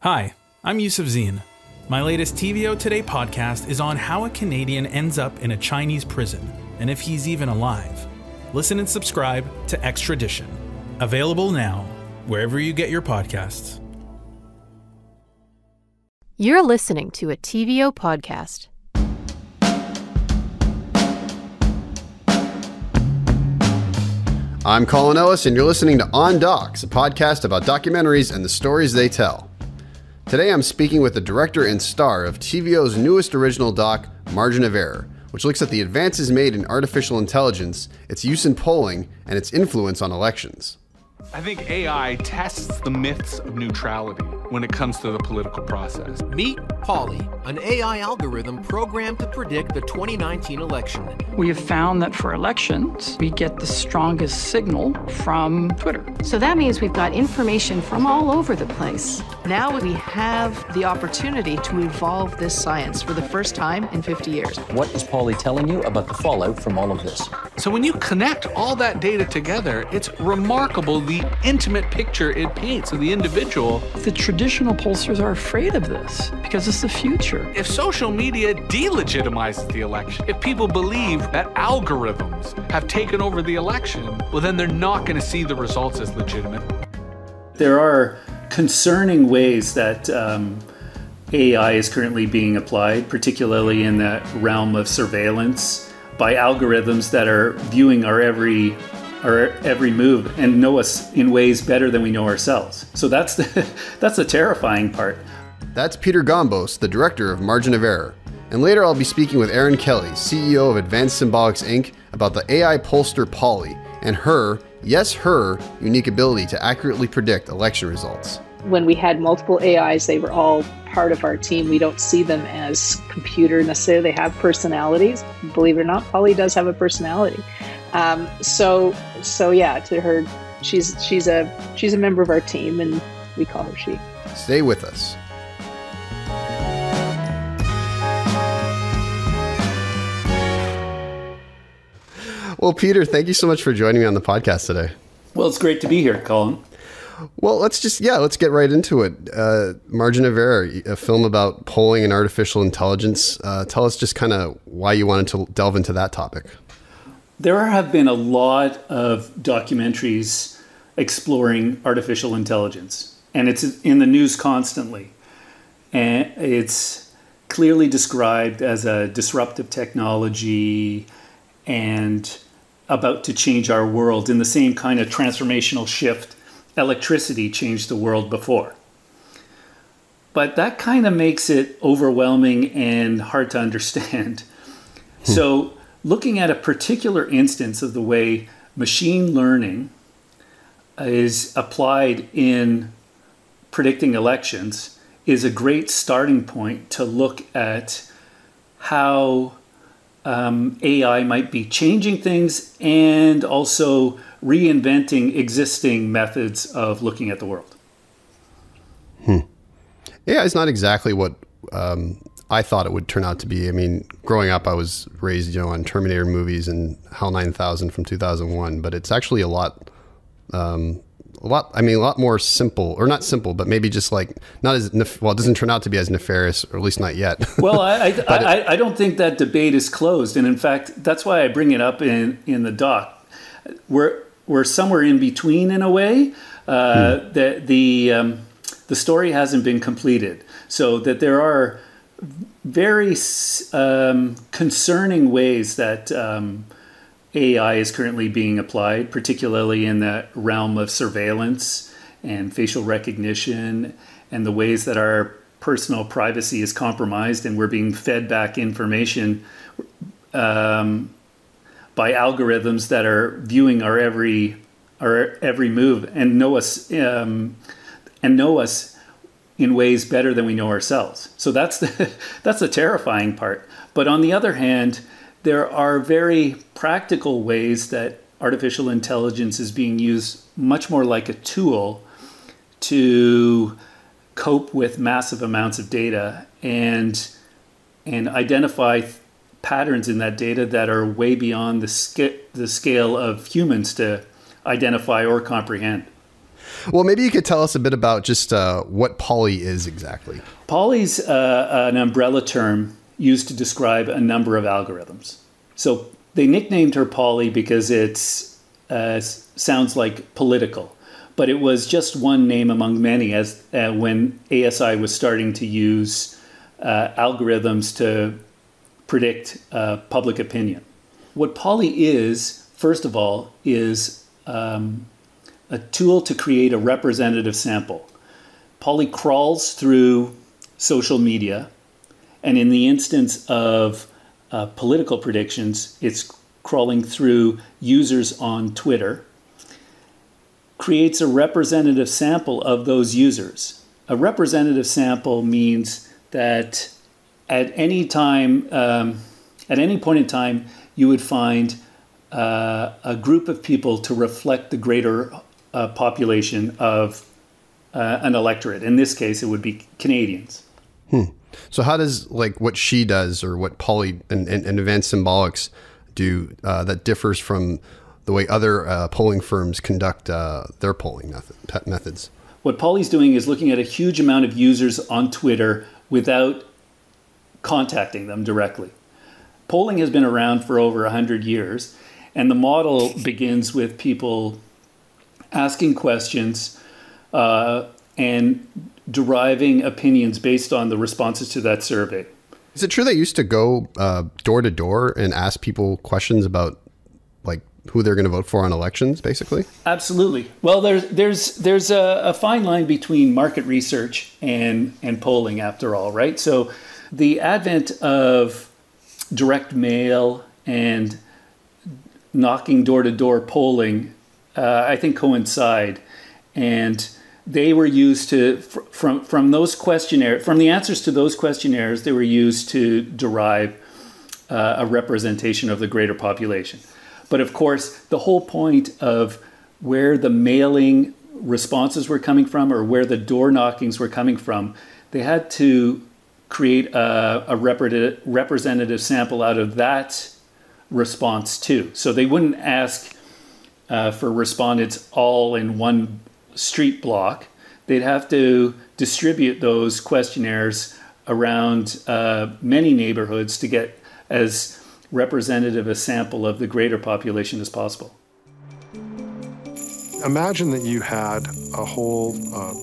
Hi, I'm Yusuf Zine. My latest TVO Today podcast is on how a Canadian ends up in a Chinese prison and if he's even alive. Listen and subscribe to Extradition. Available now, wherever you get your podcasts. You're listening to a TVO podcast. I'm Colin Ellis, and you're listening to On Docs, a podcast about documentaries and the stories they tell. Today I'm speaking with the director and star of TVO's newest original doc, Margin of Error, which looks at the advances made in artificial intelligence, its use in polling, and its influence on elections. I think AI tests the myths of neutrality when it comes to the political process. Meet Polly, an AI algorithm programmed to predict the 2019 election. We have found that for elections, we get the strongest signal from Twitter. So that means we've got information from all over the place. Now we have the opportunity to evolve this science for the first time in 50 years. What is Polly telling you about the fallout from all of this? So when you connect all that data together, it's remarkable the intimate picture it paints of the individual. The traditional pollsters are afraid of this because it's the future. If social media delegitimizes the election, if people believe that algorithms have taken over the election, well, then they're not going to see the results as legitimate. There are concerning ways that um, AI is currently being applied, particularly in the realm of surveillance by algorithms that are viewing our every our every move and know us in ways better than we know ourselves. So that's the that's the terrifying part. That's Peter Gombos, the director of Margin of Error. And later I'll be speaking with Erin Kelly, CEO of Advanced Symbolics Inc., about the AI pollster Polly and her, yes, her, unique ability to accurately predict election results. When we had multiple AIs, they were all part of our team. We don't see them as computer necessarily. They have personalities. Believe it or not, Polly does have a personality. Um, so, so yeah, to her, she's she's a she's a member of our team, and we call her she. Stay with us. Well, Peter, thank you so much for joining me on the podcast today. Well, it's great to be here, Colin. Well, let's just yeah, let's get right into it. Uh, Margin of Error, a film about polling and artificial intelligence. Uh, tell us just kind of why you wanted to delve into that topic. There have been a lot of documentaries exploring artificial intelligence, and it's in the news constantly. And it's clearly described as a disruptive technology and about to change our world in the same kind of transformational shift electricity changed the world before. But that kind of makes it overwhelming and hard to understand. Hmm. So, looking at a particular instance of the way machine learning is applied in predicting elections is a great starting point to look at how um, AI might be changing things and also reinventing existing methods of looking at the world. Hmm. Yeah, it's not exactly what um, I thought it would turn out to be. I mean, growing up, I was raised, you know, on Terminator movies and HAL 9000 from 2001, but it's actually a lot um, a lot. I mean, a lot more simple, or not simple, but maybe just like not as nef- well. It doesn't turn out to be as nefarious, or at least not yet. well, I I, I, I, don't think that debate is closed, and in fact, that's why I bring it up in in the doc. We're we're somewhere in between in a way. Uh, hmm. The the um, the story hasn't been completed, so that there are very um, concerning ways that. Um, AI is currently being applied, particularly in the realm of surveillance and facial recognition, and the ways that our personal privacy is compromised, and we're being fed back information um, by algorithms that are viewing our every our every move and know us um, and know us in ways better than we know ourselves. So that's the that's the terrifying part. But on the other hand, there are very practical ways that artificial intelligence is being used much more like a tool to cope with massive amounts of data and and identify patterns in that data that are way beyond the, the scale of humans to identify or comprehend. Well, maybe you could tell us a bit about just uh, what Polly is exactly. Polly's uh, an umbrella term used to describe a number of algorithms. So they nicknamed her Polly because it uh, sounds like political, but it was just one name among many as uh, when ASI was starting to use uh, algorithms to predict uh, public opinion. What Polly is, first of all, is um, a tool to create a representative sample. Polly crawls through social media, and in the instance of uh, political predictions, it's crawling through users on Twitter, creates a representative sample of those users. A representative sample means that at any time, um, at any point in time, you would find uh, a group of people to reflect the greater uh, population of uh, an electorate. In this case, it would be Canadians. Hmm. So, how does like what she does, or what Polly and, and, and Advanced Symbolics do, uh, that differs from the way other uh, polling firms conduct uh, their polling method, methods? What Polly's doing is looking at a huge amount of users on Twitter without contacting them directly. Polling has been around for over 100 years, and the model begins with people asking questions uh, and deriving opinions based on the responses to that survey. Is it true they used to go uh, door to door and ask people questions about like who they're going to vote for on elections, basically? Absolutely. Well, there's there's there's a, a fine line between market research and and polling, after all, right? So, the advent of direct mail and knocking door to door polling, uh, I think, coincide, and they were used to from from those questionnaires from the answers to those questionnaires they were used to derive uh, a representation of the greater population. But of course the whole point of where the mailing responses were coming from or where the door knockings were coming from they had to create a, a representative sample out of that response too. So they wouldn't ask uh, for respondents all in one street block, they'd have to distribute those questionnaires around uh, many neighborhoods to get as representative a sample of the greater population as possible. Imagine that you had a whole uh,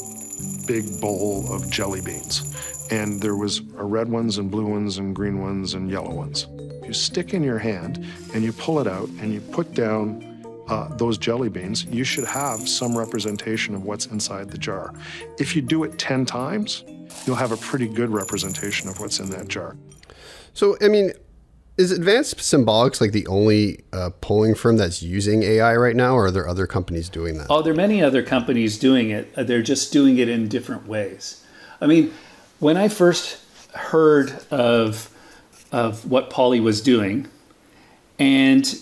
big bowl of jelly beans, and there was red ones and blue ones and green ones and yellow ones. You stick in your hand and you pull it out and you put down uh, those jelly beans, you should have some representation of what's inside the jar. If you do it 10 times, you'll have a pretty good representation of what's in that jar. So, I mean, is Advanced Symbolics like the only uh, polling firm that's using AI right now, or are there other companies doing that? Oh, there are many other companies doing it. Uh, they're just doing it in different ways. I mean, when I first heard of of what Polly was doing, and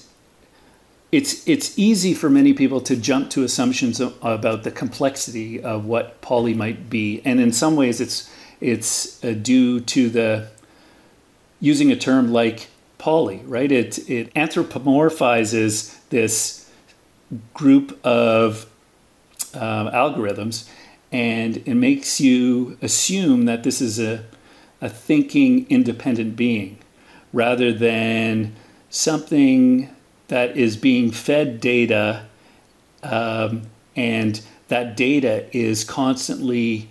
it's it's easy for many people to jump to assumptions about the complexity of what Polly might be, and in some ways, it's it's uh, due to the using a term like Polly, right? It it anthropomorphizes this group of uh, algorithms, and it makes you assume that this is a a thinking independent being, rather than something that is being fed data, um, and that data is constantly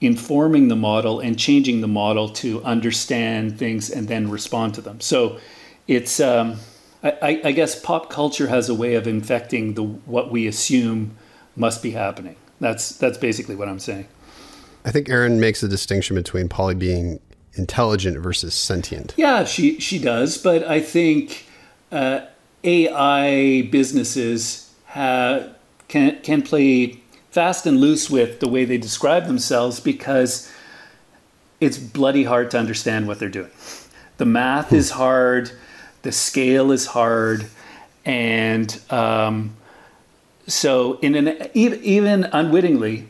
informing the model and changing the model to understand things and then respond to them. So it's, um, I, I, guess, pop culture has a way of infecting the what we assume must be happening. That's that's basically what I'm saying. I think Erin makes a distinction between Polly being intelligent versus sentient. Yeah, she she does, but I think uh, AI businesses can, can play fast and loose with the way they describe themselves because it's bloody hard to understand what they're doing. The math is hard, the scale is hard, and um, so in an even unwittingly,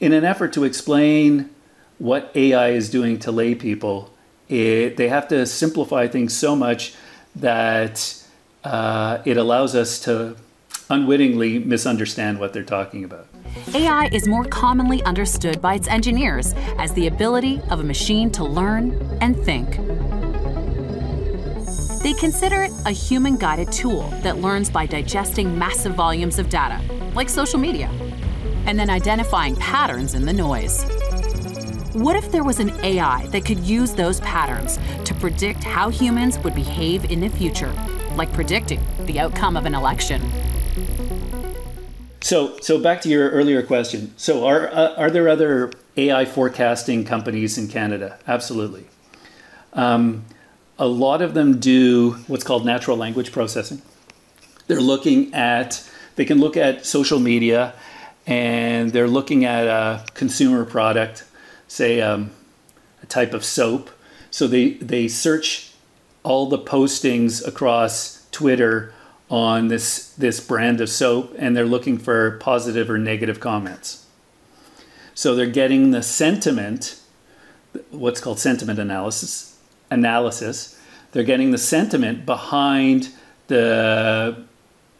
in an effort to explain what AI is doing to lay people, it, they have to simplify things so much that uh, it allows us to unwittingly misunderstand what they're talking about. AI is more commonly understood by its engineers as the ability of a machine to learn and think. They consider it a human guided tool that learns by digesting massive volumes of data, like social media, and then identifying patterns in the noise. What if there was an AI that could use those patterns to predict how humans would behave in the future, like predicting the outcome of an election? So, so back to your earlier question. So, are uh, are there other AI forecasting companies in Canada? Absolutely. Um, a lot of them do what's called natural language processing. They're looking at they can look at social media, and they're looking at a consumer product, say um, a type of soap. So they they search all the postings across Twitter on this this brand of soap and they're looking for positive or negative comments. So they're getting the sentiment what's called sentiment analysis analysis. They're getting the sentiment behind the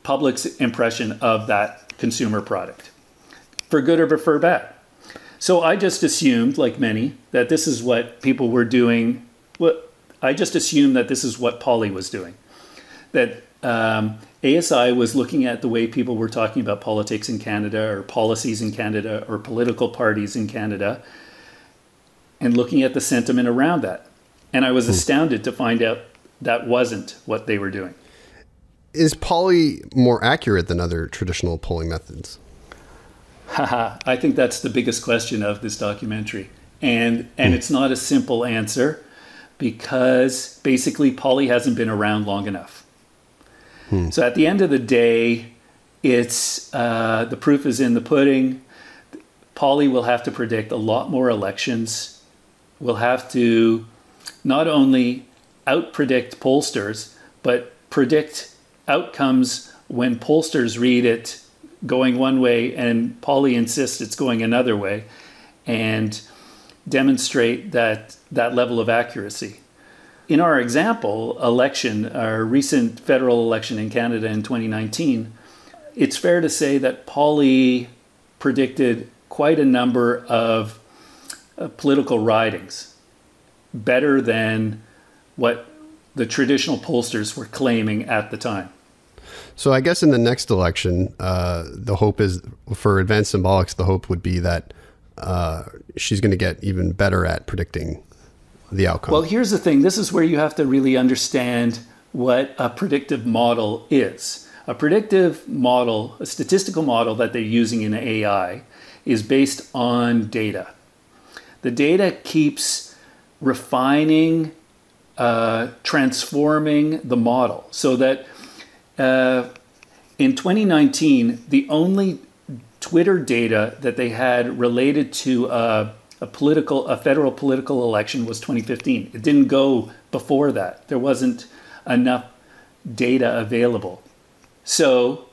public's impression of that consumer product. For good or for bad. So I just assumed like many that this is what people were doing what I just assumed that this is what Polly was doing. That um, ASI was looking at the way people were talking about politics in Canada or policies in Canada or political parties in Canada and looking at the sentiment around that. And I was hmm. astounded to find out that wasn't what they were doing. Is Polly more accurate than other traditional polling methods? Haha, I think that's the biggest question of this documentary. And and mm. it's not a simple answer because basically Polly hasn't been around long enough. Hmm. So at the end of the day, it's uh, the proof is in the pudding. Polly will have to predict a lot more elections. Will have to not only out predict pollsters, but predict outcomes when pollsters read it going one way and Polly insists it's going another way, and demonstrate that that level of accuracy in our example election, our recent federal election in Canada in 2019, it's fair to say that Polly predicted quite a number of uh, political ridings better than what the traditional pollsters were claiming at the time. So I guess in the next election, uh, the hope is for Advanced Symbolics. The hope would be that uh, she's going to get even better at predicting the outcome? Well, here's the thing this is where you have to really understand what a predictive model is. A predictive model, a statistical model that they're using in AI, is based on data. The data keeps refining, uh, transforming the model so that uh, in 2019, the only Twitter data that they had related to uh, a political, a federal political election was 2015. It didn't go before that. There wasn't enough data available. So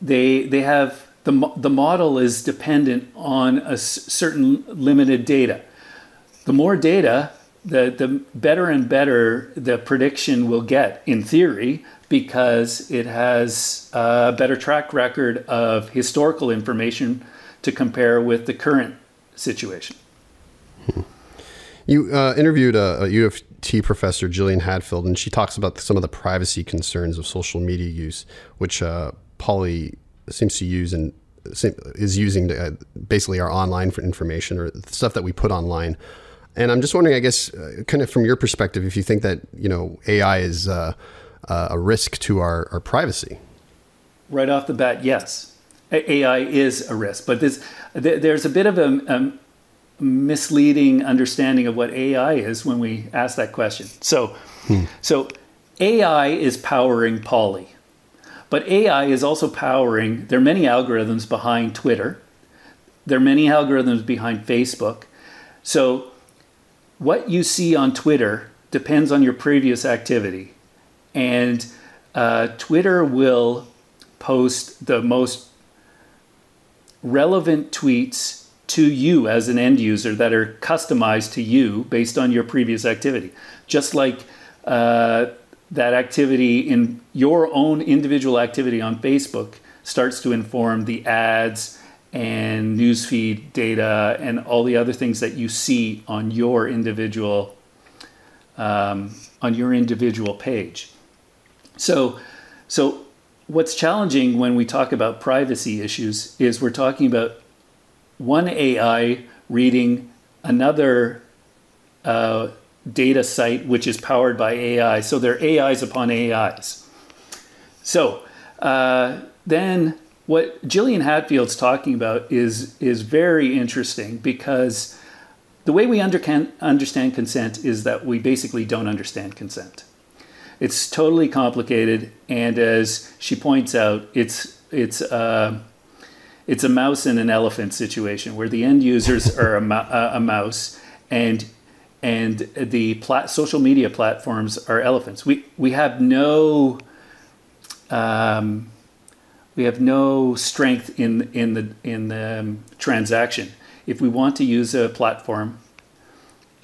they they have the the model is dependent on a certain limited data. The more data, the the better and better the prediction will get in theory because it has a better track record of historical information to compare with the current situation. You uh, interviewed a, a, U of T professor, Gillian Hadfield, and she talks about some of the privacy concerns of social media use, which uh, Polly seems to use and is using to, uh, basically our online for information or stuff that we put online. And I'm just wondering, I guess, uh, kind of from your perspective, if you think that you know AI is uh, uh, a risk to our, our privacy. Right off the bat, yes. AI is a risk, but there's there's a bit of a, a misleading understanding of what AI is when we ask that question. So, hmm. so AI is powering Polly, but AI is also powering. There are many algorithms behind Twitter. There are many algorithms behind Facebook. So, what you see on Twitter depends on your previous activity, and uh, Twitter will post the most relevant tweets to you as an end user that are customized to you based on your previous activity. Just like uh, that activity in your own individual activity on Facebook starts to inform the ads and newsfeed data and all the other things that you see on your individual um, on your individual page. So, so what's challenging when we talk about privacy issues is we're talking about one AI reading another uh, data site which is powered by AI. So they're AIs upon AIs. So uh, then what Gillian Hadfield's talking about is is very interesting because the way we under understand consent is that we basically don't understand consent. It's totally complicated, and as she points out, it's it's uh, it's a mouse and an elephant situation where the end users are a, a mouse and and the plat- social media platforms are elephants. We we have no um, we have no strength in in the in the um, transaction. If we want to use a platform,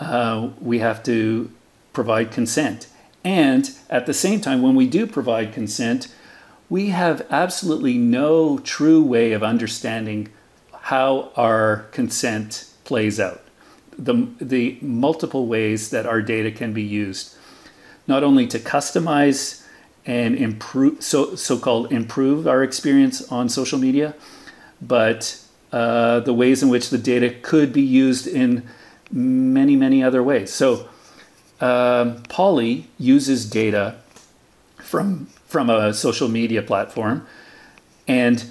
uh, we have to provide consent. And at the same time, when we do provide consent, we have absolutely no true way of understanding how our consent plays out. The, the multiple ways that our data can be used, not only to customize and improve so so-called improve our experience on social media, but uh, the ways in which the data could be used in many many other ways. So um, Polly uses data from from a social media platform, and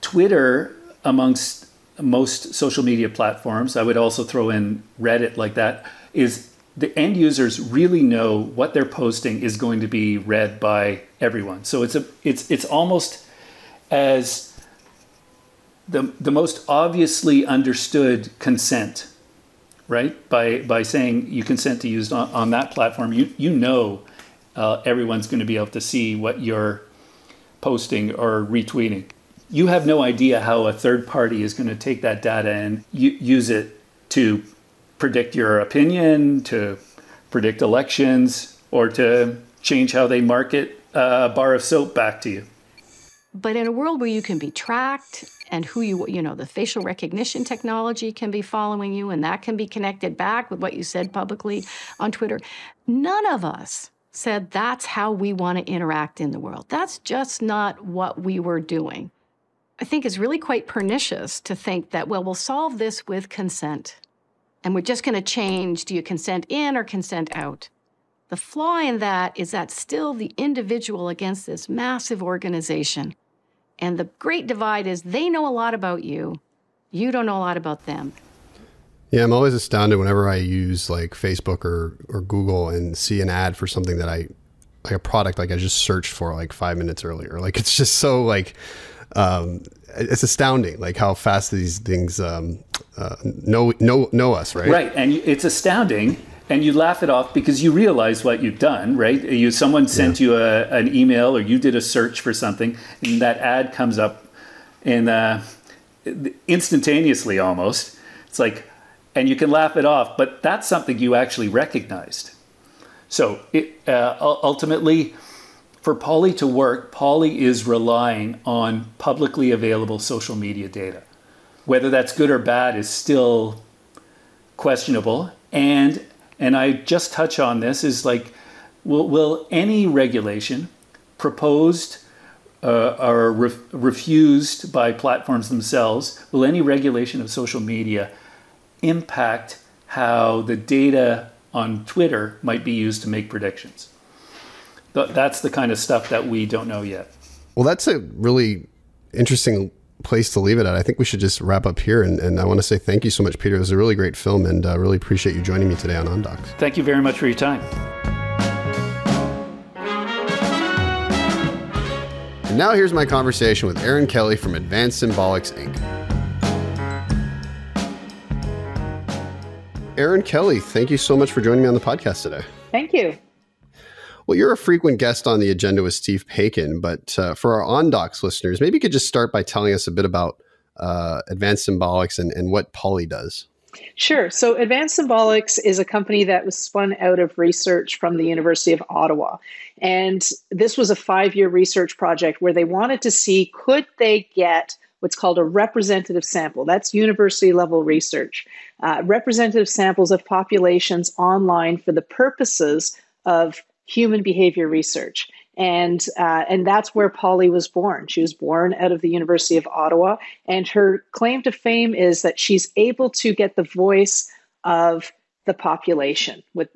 Twitter amongst most social media platforms. I would also throw in Reddit like that. Is the end users really know what they're posting is going to be read by everyone. So it's a it's it's almost as the the most obviously understood consent, right? By by saying you consent to use on, on that platform, you you know uh, everyone's going to be able to see what you're posting or retweeting. You have no idea how a third party is going to take that data and use it to predict your opinion, to predict elections, or to change how they market a bar of soap back to you. But in a world where you can be tracked and who you, you know, the facial recognition technology can be following you and that can be connected back with what you said publicly on Twitter, none of us said that's how we want to interact in the world. That's just not what we were doing. I think it's really quite pernicious to think that, well, we'll solve this with consent. And we're just going to change do you consent in or consent out? The flaw in that is that still the individual against this massive organization. And the great divide is they know a lot about you, you don't know a lot about them. Yeah, I'm always astounded whenever I use like Facebook or, or Google and see an ad for something that I like a product like I just searched for like five minutes earlier. Like it's just so like um, it's astounding like how fast these things um, uh, know know know us, right? Right, and it's astounding, and you laugh it off because you realize what you've done, right? You someone sent yeah. you a, an email or you did a search for something, and that ad comes up, and uh, instantaneously almost, it's like, and you can laugh it off, but that's something you actually recognized. So it uh, ultimately for Polly to work, Polly is relying on publicly available social media data. Whether that's good or bad is still questionable. And and I just touch on this is like, will, will any regulation proposed uh, or re- refused by platforms themselves, will any regulation of social media impact how the data on Twitter might be used to make predictions? that's the kind of stuff that we don't know yet. Well, that's a really interesting place to leave it at. I think we should just wrap up here. And, and I want to say thank you so much, Peter. It was a really great film and uh, really appreciate you joining me today on OnDocs. Thank you very much for your time. And now here's my conversation with Erin Kelly from Advanced Symbolics Inc. Erin Kelly, thank you so much for joining me on the podcast today. Thank you. Well, you're a frequent guest on the agenda with Steve Paikin, but uh, for our OnDocs listeners, maybe you could just start by telling us a bit about uh, Advanced Symbolics and, and what Polly does. Sure. So, Advanced Symbolics is a company that was spun out of research from the University of Ottawa. And this was a five year research project where they wanted to see could they get what's called a representative sample. That's university level research. Uh, representative samples of populations online for the purposes of human behavior research. And, uh, and that's where Polly was born. She was born out of the University of Ottawa. And her claim to fame is that she's able to get the voice of the population, what,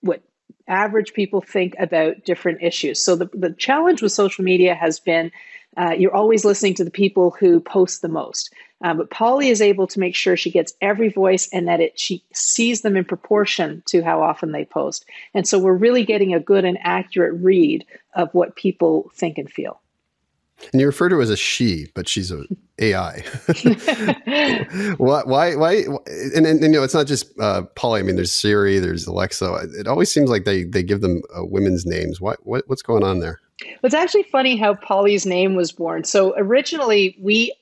what average people think about different issues. So the, the challenge with social media has been uh, you're always listening to the people who post the most. Uh, but Polly is able to make sure she gets every voice and that it she sees them in proportion to how often they post. And so we're really getting a good and accurate read of what people think and feel. And you refer to her as a she, but she's a AI. why, why, why? And, and, and, you know, it's not just uh, Polly. I mean, there's Siri, there's Alexa. It always seems like they they give them uh, women's names. What, what what's going on there? It's actually funny how Polly's name was born. So originally, we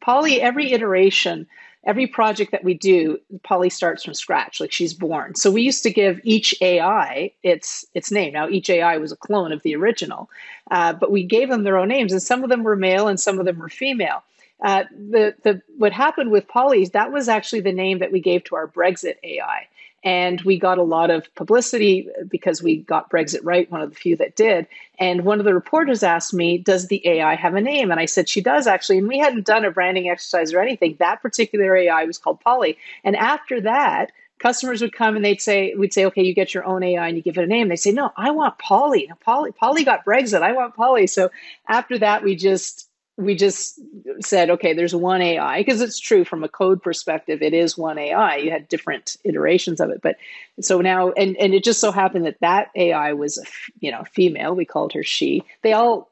Polly every iteration every project that we do, Polly starts from scratch, like she's born. So we used to give each AI its its name. Now each AI was a clone of the original, uh, but we gave them their own names, and some of them were male and some of them were female. Uh, the the what happened with Polly that was actually the name that we gave to our Brexit AI. And we got a lot of publicity because we got Brexit right, one of the few that did. And one of the reporters asked me, Does the AI have a name? And I said, She does actually. And we hadn't done a branding exercise or anything. That particular AI was called Polly. And after that, customers would come and they'd say, we'd say, okay, you get your own AI and you give it a name. They say, no, I want Polly. Polly, Polly got Brexit. I want Polly. So after that, we just we just said, okay, there's one AI because it's true from a code perspective, it is one AI. You had different iterations of it, but so now, and and it just so happened that that AI was, a, you know, female. We called her she. They all,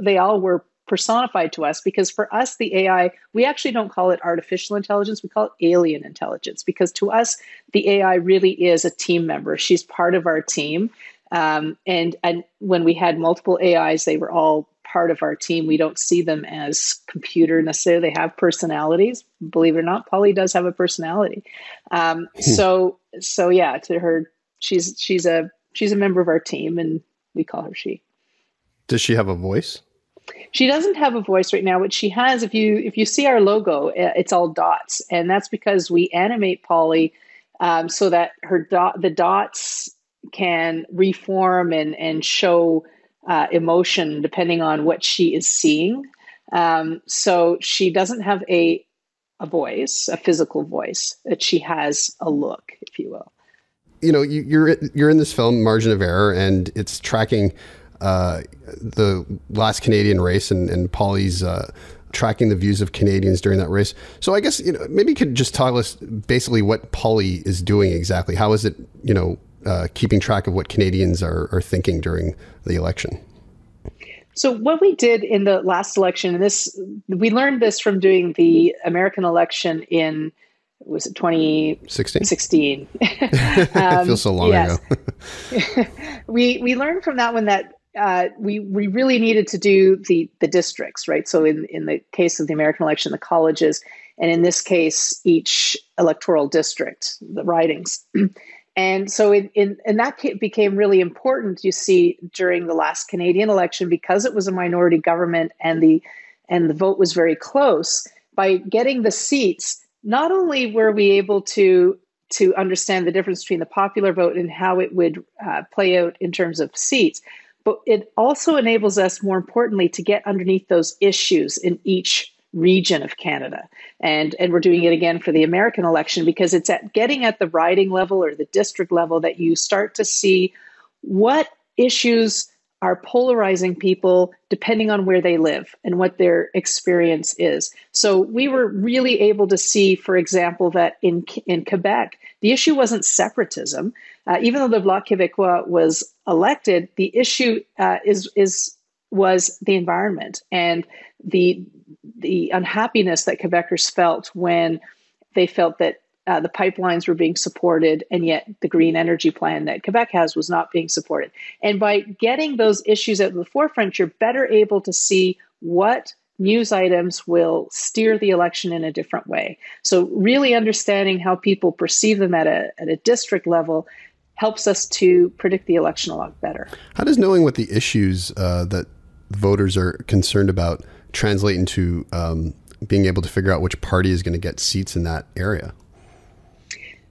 they all were personified to us because for us, the AI, we actually don't call it artificial intelligence. We call it alien intelligence because to us, the AI really is a team member. She's part of our team. Um, and and when we had multiple AIs, they were all part of our team. We don't see them as computer necessarily. They have personalities. Believe it or not, Polly does have a personality. Um, hmm. so so yeah, to her, she's she's a she's a member of our team, and we call her she. Does she have a voice? She doesn't have a voice right now. What she has, if you if you see our logo, it's all dots, and that's because we animate Polly um, so that her dot the dots can reform and and show uh, emotion depending on what she is seeing. Um, so she doesn't have a a voice, a physical voice, that she has a look, if you will. You know, you, you're you're in this film, Margin of Error, and it's tracking uh, the last Canadian race and, and Polly's uh, tracking the views of Canadians during that race. So I guess you know maybe you could just tell us basically what Polly is doing exactly. How is it you know uh, keeping track of what Canadians are, are thinking during the election? So what we did in the last election, and this we learned this from doing the American election in was it 2016? 16. um, feels so long ago. we we learned from that one that uh, we we really needed to do the the districts, right? So in in the case of the American election, the colleges, and in this case, each electoral district, the ridings. And so, in, in, and that became really important. You see, during the last Canadian election, because it was a minority government and the and the vote was very close. By getting the seats, not only were we able to to understand the difference between the popular vote and how it would uh, play out in terms of seats, but it also enables us, more importantly, to get underneath those issues in each region of Canada. And, and we're doing it again for the American election because it's at getting at the riding level or the district level that you start to see what issues are polarizing people depending on where they live and what their experience is. So we were really able to see, for example, that in in Quebec, the issue wasn't separatism. Uh, even though the Bloc Québécois was elected, the issue uh, is is was the environment and the the unhappiness that Quebecers felt when they felt that uh, the pipelines were being supported, and yet the green energy plan that Quebec has was not being supported. And by getting those issues at the forefront, you're better able to see what news items will steer the election in a different way. So, really understanding how people perceive them at a, at a district level helps us to predict the election a lot better. How does knowing what the issues uh, that voters are concerned about translate into um, being able to figure out which party is going to get seats in that area?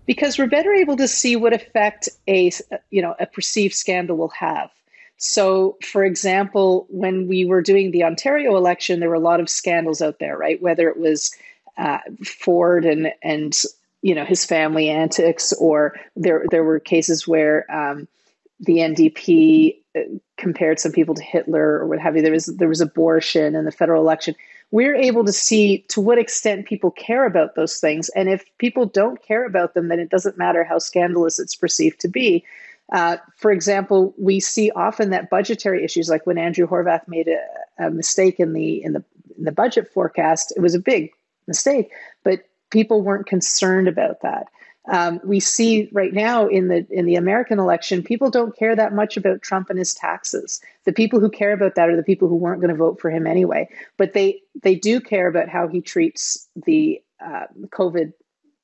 Because we're better able to see what effect a you know a perceived scandal will have. So, for example, when we were doing the Ontario election, there were a lot of scandals out there, right? Whether it was uh, Ford and and you know his family antics, or there there were cases where um, the NDP compared some people to Hitler or what have you. There was there was abortion and the federal election. We're able to see to what extent people care about those things, and if people don't care about them, then it doesn't matter how scandalous it's perceived to be. Uh, for example, we see often that budgetary issues, like when Andrea Horwath made a, a mistake in the in the in the budget forecast, it was a big mistake, but people weren't concerned about that. Um, we see right now in the in the American election, people don't care that much about Trump and his taxes. The people who care about that are the people who weren't going to vote for him anyway. But they they do care about how he treats the uh, COVID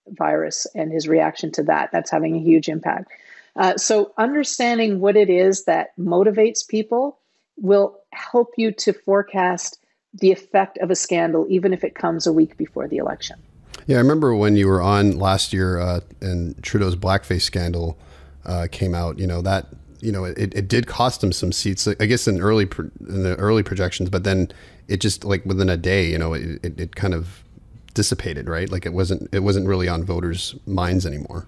virus and his reaction to that. That's having a huge impact. Uh, so, understanding what it is that motivates people will help you to forecast the effect of a scandal, even if it comes a week before the election. Yeah, I remember when you were on last year uh, and Trudeau's blackface scandal uh, came out. You know that you know it, it did cost him some seats. I guess in early in the early projections, but then it just like within a day, you know, it, it, it kind of dissipated, right? Like it wasn't it wasn't really on voters' minds anymore.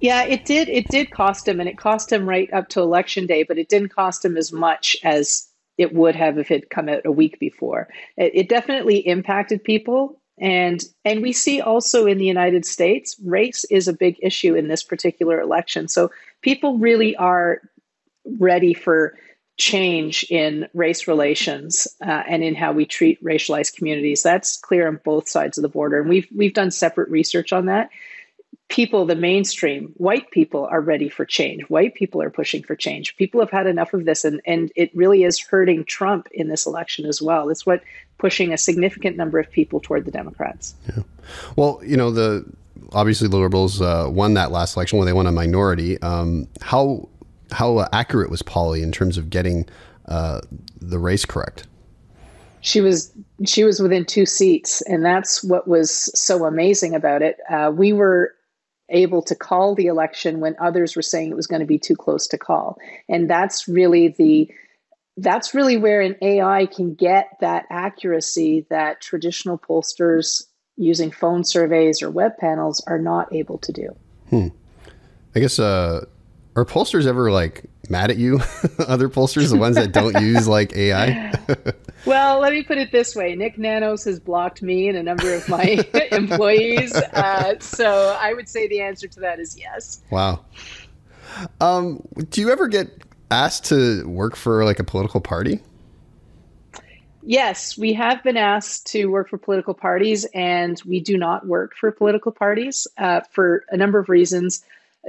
Yeah, it did. It did cost him, and it cost him right up to election day, but it didn't cost him as much as it would have if it come out a week before. It, it definitely impacted people, and and we see also in the United States, race is a big issue in this particular election. So people really are ready for change in race relations uh, and in how we treat racialized communities. That's clear on both sides of the border, and we've we've done separate research on that people, the mainstream, white people are ready for change. White people are pushing for change. People have had enough of this, and, and it really is hurting Trump in this election as well. It's what pushing a significant number of people toward the Democrats. Yeah. Well, you know, the obviously the Liberals uh, won that last election when they won a minority. Um, how how accurate was Polly in terms of getting uh, the race correct? she was she was within two seats, and that's what was so amazing about it. Uh, we were able to call the election when others were saying it was going to be too close to call. And that's really the that's really where an AI can get that accuracy that traditional pollsters using phone surveys or web panels are not able to do. Hmm. I guess uh, are pollsters ever like mad at you? Other pollsters, the ones that don't use like AI? well, let me put it this way Nick Nanos has blocked me and a number of my employees. Uh, so I would say the answer to that is yes. Wow. Um, do you ever get asked to work for like a political party? Yes, we have been asked to work for political parties, and we do not work for political parties uh, for a number of reasons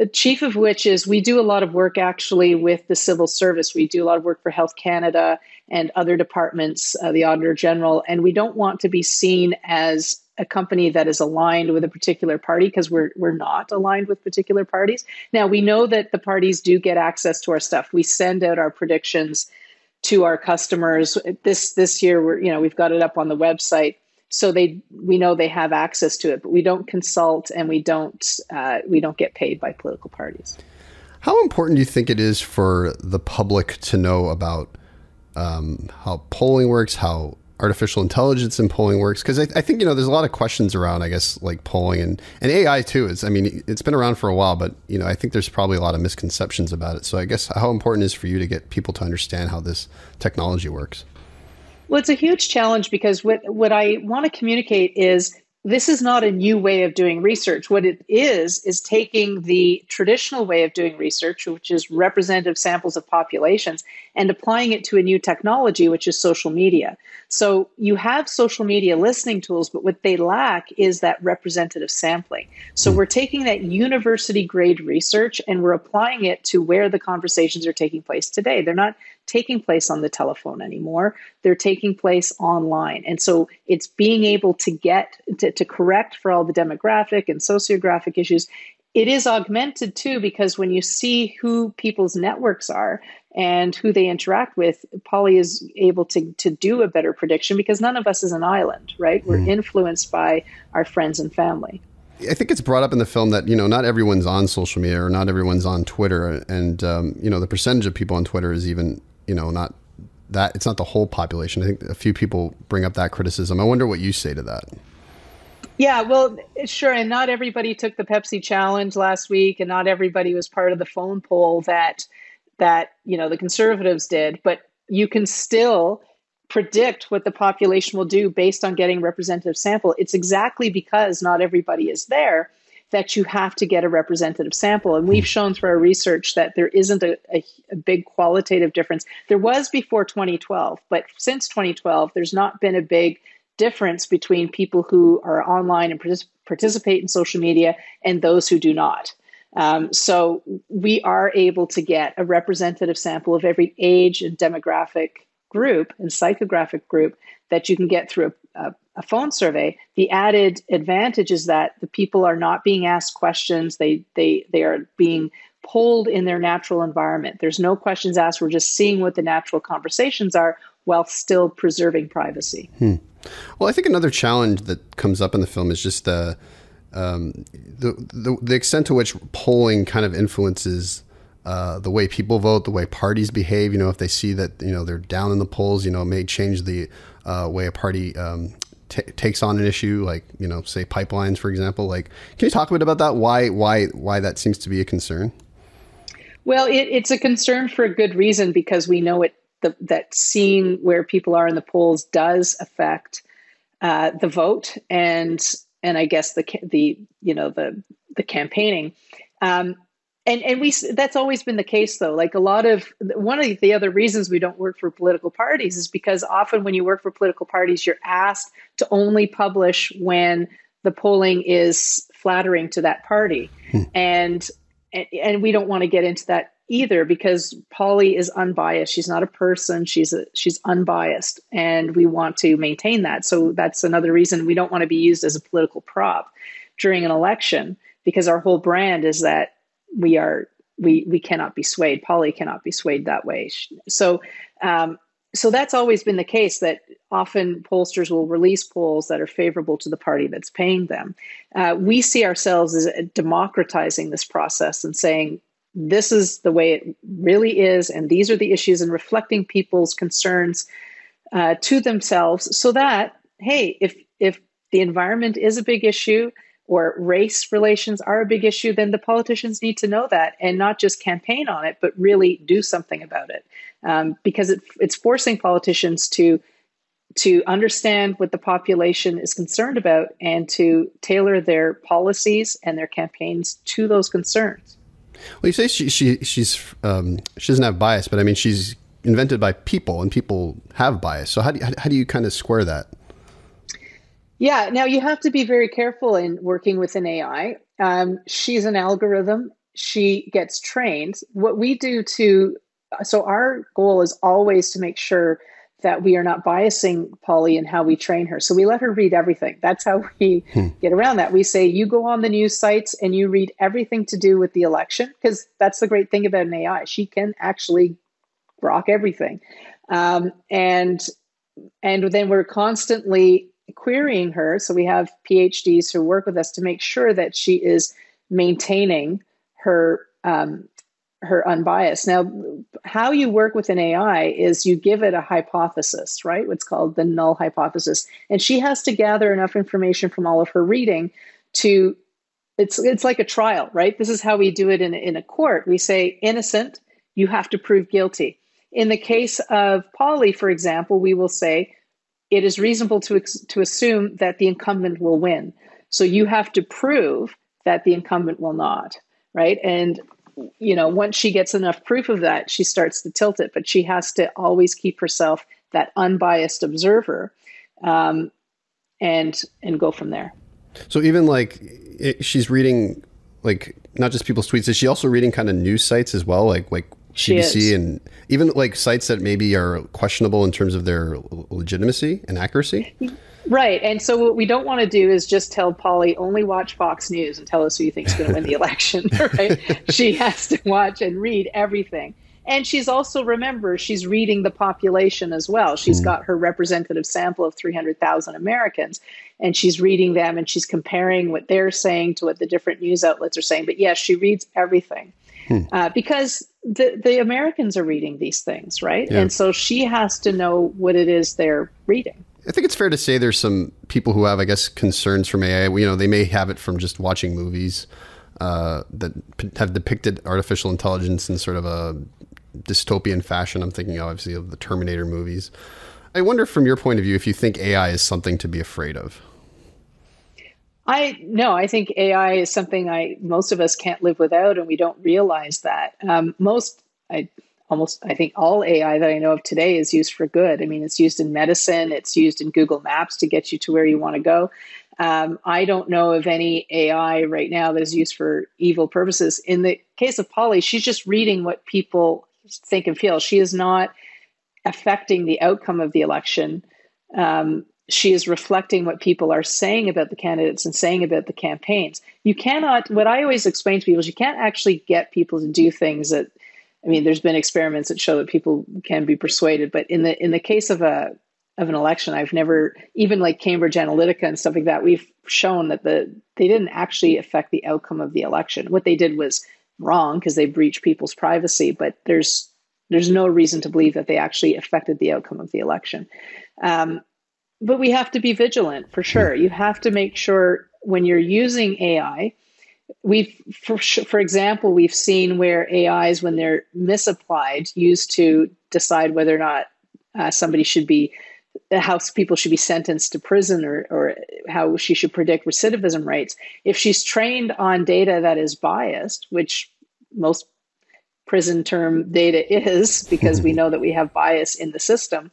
chief of which is we do a lot of work actually with the civil service. We do a lot of work for Health Canada and other departments, uh, the Auditor General, and we don't want to be seen as a company that is aligned with a particular party because we're we're not aligned with particular parties. Now we know that the parties do get access to our stuff. We send out our predictions to our customers. This this year we're you know we've got it up on the website so they we know they have access to it but we don't consult and we don't uh, we don't get paid by political parties how important do you think it is for the public to know about um, how polling works how artificial intelligence in polling works because I, I, think you know there's a lot of questions around i guess like polling and, and ai too. Is i mean it's been around for a while but you know i think there's probably a lot of misconceptions about it. So i guess how important is for you to get people to understand how this technology works? Well, it's a huge challenge because what, what I want to communicate is this is not a new way of doing research. What it is, is taking the traditional way of doing research, which is representative samples of populations, and applying it to a new technology, which is social media. So you have social media listening tools, but what they lack is that representative sampling. So we're taking that university grade research and we're applying it to where the conversations are taking place today. They're not taking place on the telephone anymore. They're taking place online. And so it's being able to get to, to correct for all the demographic and sociographic issues it is augmented too because when you see who people's networks are and who they interact with, Polly is able to to do a better prediction because none of us is an island, right? We're mm. influenced by our friends and family. I think it's brought up in the film that you know not everyone's on social media or not everyone's on Twitter, and um, you know the percentage of people on Twitter is even you know not that it's not the whole population. I think a few people bring up that criticism. I wonder what you say to that. Yeah, well, sure, and not everybody took the Pepsi challenge last week, and not everybody was part of the phone poll that that you know the conservatives did, but you can still predict what the population will do based on getting representative sample. It's exactly because not everybody is there that you have to get a representative sample. And we've shown through our research that there isn't a, a, a, big qualitative difference. There was before 2012, but since 2012, there's not been a big difference between people who are online and partic- participate in social media and those who do not. Um, so we are able to get a representative sample of every age and demographic group and psychographic group that you can get through a, a, a, phone survey. The added advantage is that the people are not being asked questions. They they they are being polled in their natural environment. There's no questions asked. We're just seeing what the natural conversations are while still preserving privacy. Hmm. Well, I think another challenge that comes up in the film is just the um, the, the, the extent to which polling kind of influences uh, the way people vote, the way parties behave. You know, if they see that you know they're down in the polls, you know, it may change the uh, way a party um, t- takes on an issue, like you know, say pipelines, for example. Like, can you talk a bit about that? Why why why that seems to be a concern? Well, it, it's a concern for a good reason because we know it the, that seeing where people are in the polls does affect uh, the vote and and I guess the the you know the the campaigning. Um, and and we that's always been the case though. Like a lot of one of the other reasons we don't work for political parties is because often when you work for political parties you're asked to only publish when the polling is flattering to that party. Hmm. and, and and we don't want to get into that either because Polly is unbiased. She's not a person. She's a, she's unbiased and we want to maintain that. So that's another reason we don't want to be used as a political prop during an election because our whole brand is that we are we we cannot be swayed. Polly cannot be swayed that way. So um, so that's always been the case that often pollsters will release polls that are favorable to the party that's paying them. Uh, we see ourselves as democratizing this process and saying this is the way it really is, and these are the issues, and reflecting people's concerns uh, to themselves, so that hey, if if the environment is a big issue, or race relations are a big issue, then the politicians need to know that and not just campaign on it, but really do something about it. Um, because it, it's forcing politicians to to understand what the population is concerned about and to tailor their policies and their campaigns to those concerns. Well, you say she, she she's um, she doesn't have bias, but I mean she's invented by people, and people have bias. So how do how do you kind of square that? Yeah, now you have to be very careful in working with an AI. Um, she's an algorithm, she gets trained. What we do to, so our goal is always to make sure that we are not biasing Polly in how we train her. So we let her read everything. That's how we hmm. get around that. We say, you go on the news sites and you read everything to do with the election, because that's the great thing about an AI. She can actually rock everything. Um, and and then we're constantly querying her. So we have PhDs who work with us to make sure that she is maintaining her um, her unbiased. Now, how you work with an AI is you give it a hypothesis, right? What's called the null hypothesis, and she has to gather enough information from all of her reading to. It's it's like a trial, right? This is how we do it in in a court. We say innocent, you have to prove guilty. In the case of Polly, for example, we will say it is reasonable to, to assume that the incumbent will win. So you have to prove that the incumbent will not, right? And you know, once she gets enough proof of that, she starts to tilt it. But she has to always keep herself that unbiased observer, um, and and go from there. So even like it, she's reading, like not just people's tweets, is she also reading kind of news sites as well, like like CBC and even like sites that maybe are questionable in terms of their legitimacy and accuracy? Right. And so what we don't want to do is just tell Polly only watch Fox News and tell us who you think is going to win the election, right? she has to watch and read everything. And she's also, remember, she's reading the population as well. She's mm. got her representative sample of 300,000 Americans, and she's reading them and she's comparing what they're saying to what the different news outlets are saying. But yes, she reads everything. Hmm. Uh, because the, the Americans are reading these things, right? Yeah. And so she has to know what it is they're reading. I think it's fair to say there's some people who have, I guess, concerns from AI. You know, they may have it from just watching movies uh, that have depicted artificial intelligence in sort of a dystopian fashion. I'm thinking obviously of the Terminator movies. I wonder, from your point of view, if you think AI is something to be afraid of. I no, I think AI is something I most of us can't live without, and we don't realize that. Um, most, I almost, I think all AI that I know of today is used for good. I mean, it's used in medicine, it's used in Google Maps to get you to where you want to go. Um, I don't know of any AI right now that is used for evil purposes. In the case of Polly, she's just reading what people think and feel. She is not affecting the outcome of the election. Um, she is reflecting what people are saying about the candidates and saying about the campaigns. You cannot, what I always explain to people is you can't actually get people to do things that, I mean, there's been experiments that show that people can be persuaded, but in the in the case of a of an election, I've never even like Cambridge Analytica and stuff like that. We've shown that the they didn't actually affect the outcome of the election. What they did was wrong because they breached people's privacy, but there's there's no reason to believe that they actually affected the outcome of the election. Um, but we have to be vigilant for sure. You have to make sure when you're using AI, we've for, for example we've seen where ais when they're misapplied used to decide whether or not uh, somebody should be how people should be sentenced to prison or, or how she should predict recidivism rates if she's trained on data that is biased which most prison term data is because we know that we have bias in the system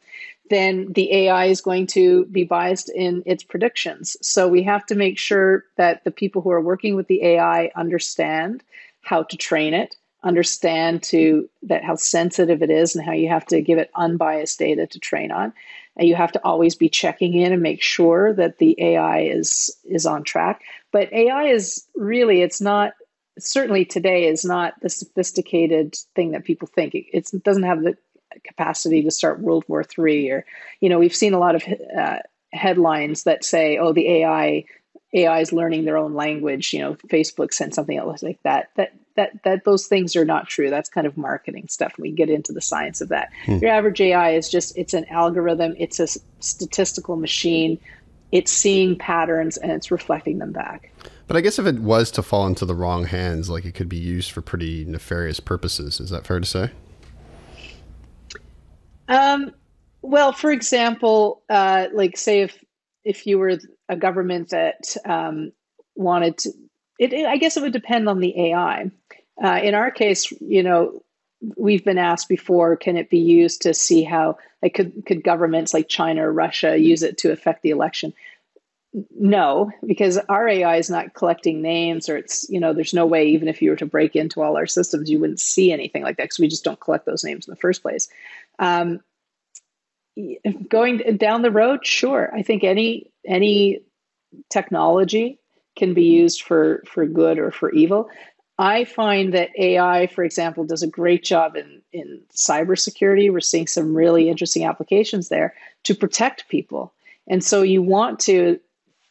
then the AI is going to be biased in its predictions. So we have to make sure that the people who are working with the AI understand how to train it, understand to that how sensitive it is and how you have to give it unbiased data to train on. And you have to always be checking in and make sure that the AI is is on track. But AI is really it's not certainly today is not the sophisticated thing that people think. It, it doesn't have the capacity to start World War III. Or, you know, we've seen a lot of uh, headlines that say, "Oh, the AI AI is learning their own language." You know, Facebook sent something else like that. That that that those things are not true. That's kind of marketing stuff. We get into the science of that. Hmm. Your average AI is just it's an algorithm. It's a statistical machine. It's seeing patterns and it's reflecting them back. But I guess if it was to fall into the wrong hands, like it could be used for pretty nefarious purposes. Is that fair to say? Um, well, for example, uh, like say if if you were a government that um, wanted to, it, it, I guess it would depend on the AI. Uh, in our case, you know, we've been asked before, can it be used to see how like could could governments like China or Russia use it to affect the election? No, because our AI is not collecting names, or it's you know, there's no way even if you were to break into all our systems, you wouldn't see anything like that because we just don't collect those names in the first place. Um, going down the road, sure. I think any any technology can be used for for good or for evil. I find that AI, for example, does a great job in in cybersecurity. We're seeing some really interesting applications there to protect people. And so you want to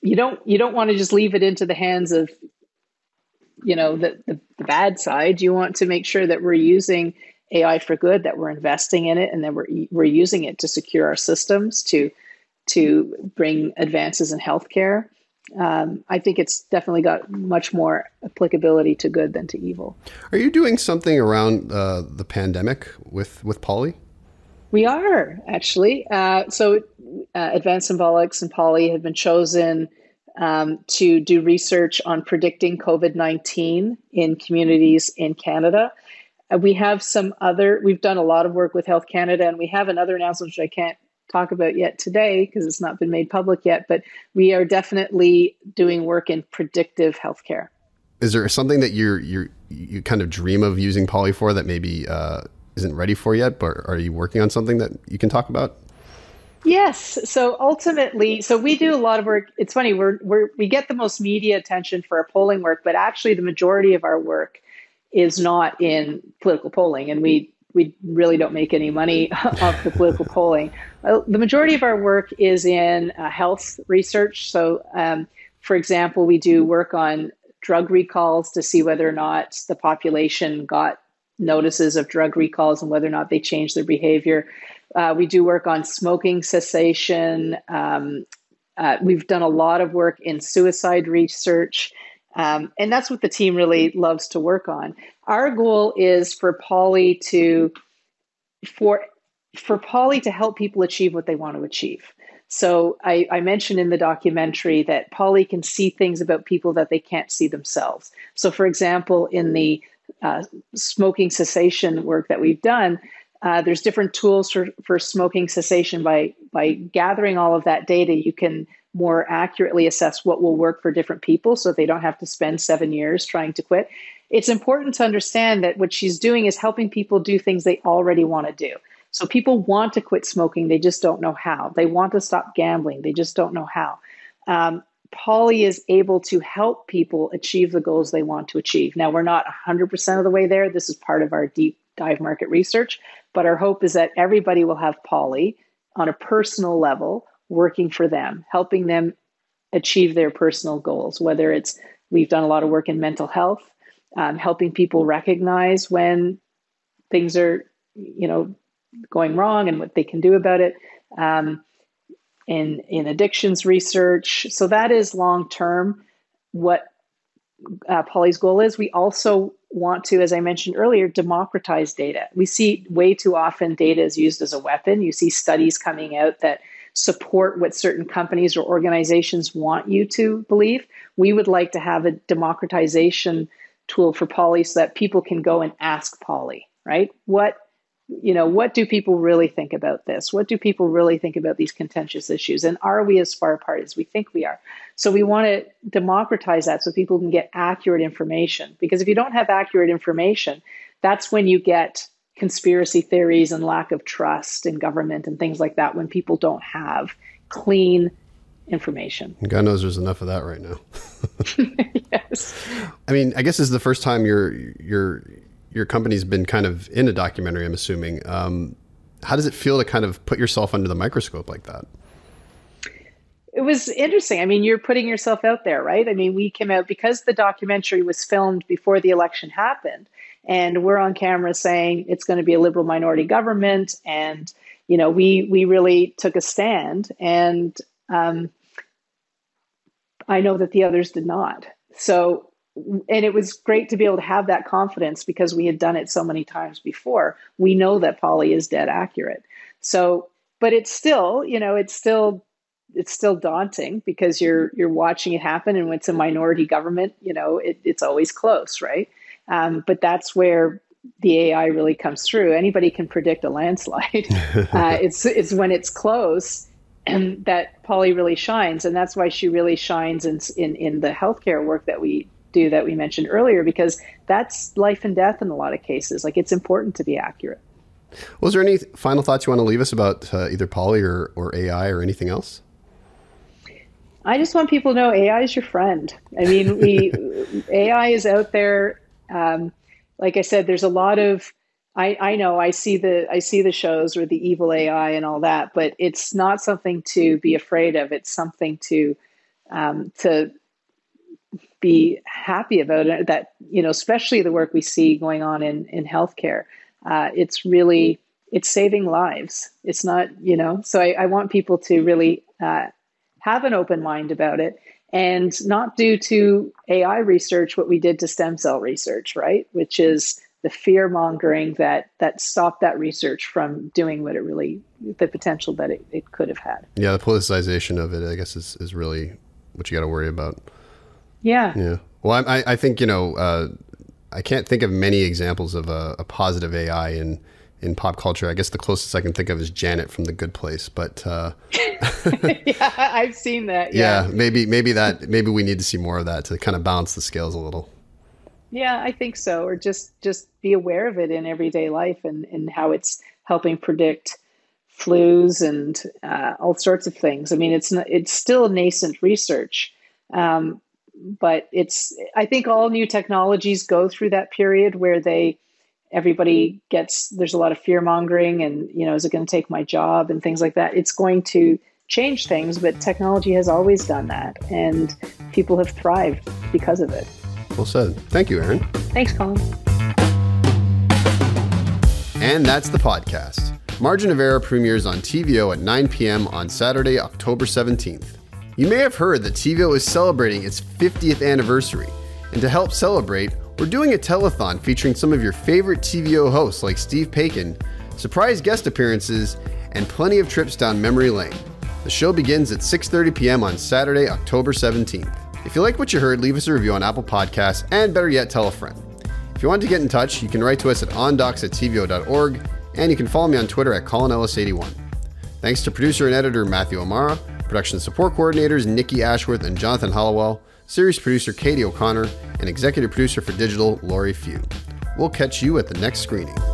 you don't you don't want to just leave it into the hands of you know the, the, the bad side. You want to make sure that we're using AI for good, that we're investing in it, and that we're we're using it to secure our systems to to bring advances in healthcare. Um, I think it's definitely got much more applicability to good than to evil. Are you doing something around uh, the pandemic with with Polly? We are actually. Uh, so, uh, Advanced Symbolics and Polly have been chosen um, to do research on predicting COVID 19 in communities in Canada. Uh, we have some other, we've done a lot of work with Health Canada, and we have another announcement which I can't talk about yet today because it's not been made public yet, but we are definitely doing work in predictive healthcare. Is there something that you're you you kind of dream of using Polly for that maybe uh, isn't ready for yet, but are you working on something that you can talk about? Yes. So ultimately, so we do a lot of work. It's funny, we're, we're, we get the most media attention for our polling work, but actually the majority of our work is not in political polling. And we, we really don't make any money off the political polling. Uh, the majority of our work is in uh, health research. So, um, for example, we do work on drug recalls to see whether or not the population got notices of drug recalls and whether or not they changed their behavior. Uh, we do work on smoking cessation. Um, uh, we've done a lot of work in suicide research. Um, and that's what the team really loves to work on. Our goal is for Polly to for for Polly to help people achieve what they want to achieve. So I, I, mentioned in the documentary that Polly can see things about people that they can't see themselves. So, for example, in the uh, smoking cessation work that we've done, uh, there's different tools for, for smoking cessation. By by gathering all of that data, you can more accurately assess what will work for different people, so they don't have to spend seven years trying to quit. It's important to understand that what she's doing is helping people do things they already want to do. So people want to quit smoking, they just don't know how. They want to stop gambling, they just don't know how. Um, Polly is able to help people achieve the goals they want to achieve. Now, we're not 100% of the way there. This is part of our deep dive market research, but our hope is that everybody will have Polly on a personal level working for them, helping them achieve their personal goals, whether it's we've done a lot of work in mental health, um, helping people recognize when things are, you know, going wrong and what they can do about it. Um, in in addictions research. So that is long term what uh, Polly's goal is. We also want to, as I mentioned earlier, democratize data. We see way too often data is used as a weapon. You see studies coming out that support what certain companies or organizations want you to believe. We would like to have a democratization tool for Polly so that people can go and ask Polly, right? What you know, what do people really think about this? What do people really think about these contentious issues? And are we as far apart as we think we are? So we want to democratize that so people can get accurate information. Because if you don't have accurate information, that's when you get conspiracy theories and lack of trust in government and things like that when people don't have clean information. God knows there's enough of that right now. yes. I mean, I guess this is the first time you're you're your company's been kind of in a documentary, I'm assuming. Um, how does it feel to kind of put yourself under the microscope like that? It was interesting. I mean, you're putting yourself out there, right? I mean, we came out because the documentary was filmed before the election happened, and we're on camera saying it's going to be a liberal minority government, and you know, we we really took a stand, and um, I know that the others did not. So and it was great to be able to have that confidence because we had done it so many times before. We know that Polly is dead accurate. So, but it's still, you know, it's still it's still daunting because you're you're watching it happen, and when it's a minority government, you know, it, it's always close, right? Um, but that's where the AI really comes through. Anybody can predict a landslide. uh, it's it's when it's close and that Polly really shines, and that's why she really shines in in, in the healthcare work that we do that we mentioned earlier because that's life and death in a lot of cases. Like it's important to be accurate. Was there any final thoughts you want to leave us about uh, either Polly or, or AI or anything else? I just want people to know AI is your friend. I mean, we AI is out there. Um, like I said, there's a lot of I, I know I see the I see the shows or the evil AI and all that, but it's not something to be afraid of. It's something to um, to be happy about it. That you know, especially the work we see going on in in healthcare, uh, it's really it's saving lives. It's not you know. So I, I want people to really uh, have an open mind about it and not due to AI research what we did to stem cell research, right? Which is the fear mongering that that stopped that research from doing what it really the potential that it, it could have had. Yeah, the politicization of it, I guess, is, is really what you got to worry about. Yeah. Yeah. Well, I, I think, you know, uh, I can't think of many examples of a, a, positive AI in, in pop culture. I guess the closest I can think of is Janet from The Good Place, but uh, yeah, I've seen that. Yeah. yeah, maybe maybe that maybe we need to see more of that to kind of balance the scales a little. Yeah, I think so. Or just just be aware of it in everyday life and and how it's helping predict flus and uh, all sorts of things. I mean, it's not, it's still nascent research, um, but it's I think all new technologies go through that period where they everybody mm-hmm. gets there's a lot of fear mongering and you know is it going to take my job and things like that. It's going to change things, but technology has always done that, and people have thrived because of it. Well said. Thank you, Erin Thanks, Colin. And that's the podcast. Margin of Error premieres on TVO at 9 p.m. on Saturday, October 17th. You may have heard that TVO is celebrating its 50th anniversary, and to help celebrate, we're doing a telethon featuring some of your favorite TVO hosts like Steve Paikin, surprise guest appearances, and plenty of trips down memory lane. The show begins at 6:30 p.m. on Saturday, October 17th. If you like what you heard, leave us a review on Apple Podcasts, and better yet, tell a friend. If you want to get in touch, you can write to us at ondocs at tvo.org, and you can follow me on Twitter at ColinEllis81. Thanks to producer and editor Matthew O'Mara, production support coordinators Nikki Ashworth and Jonathan Hollowell, series producer Katie O'Connor, and executive producer for digital Laurie Few. We'll catch you at the next screening.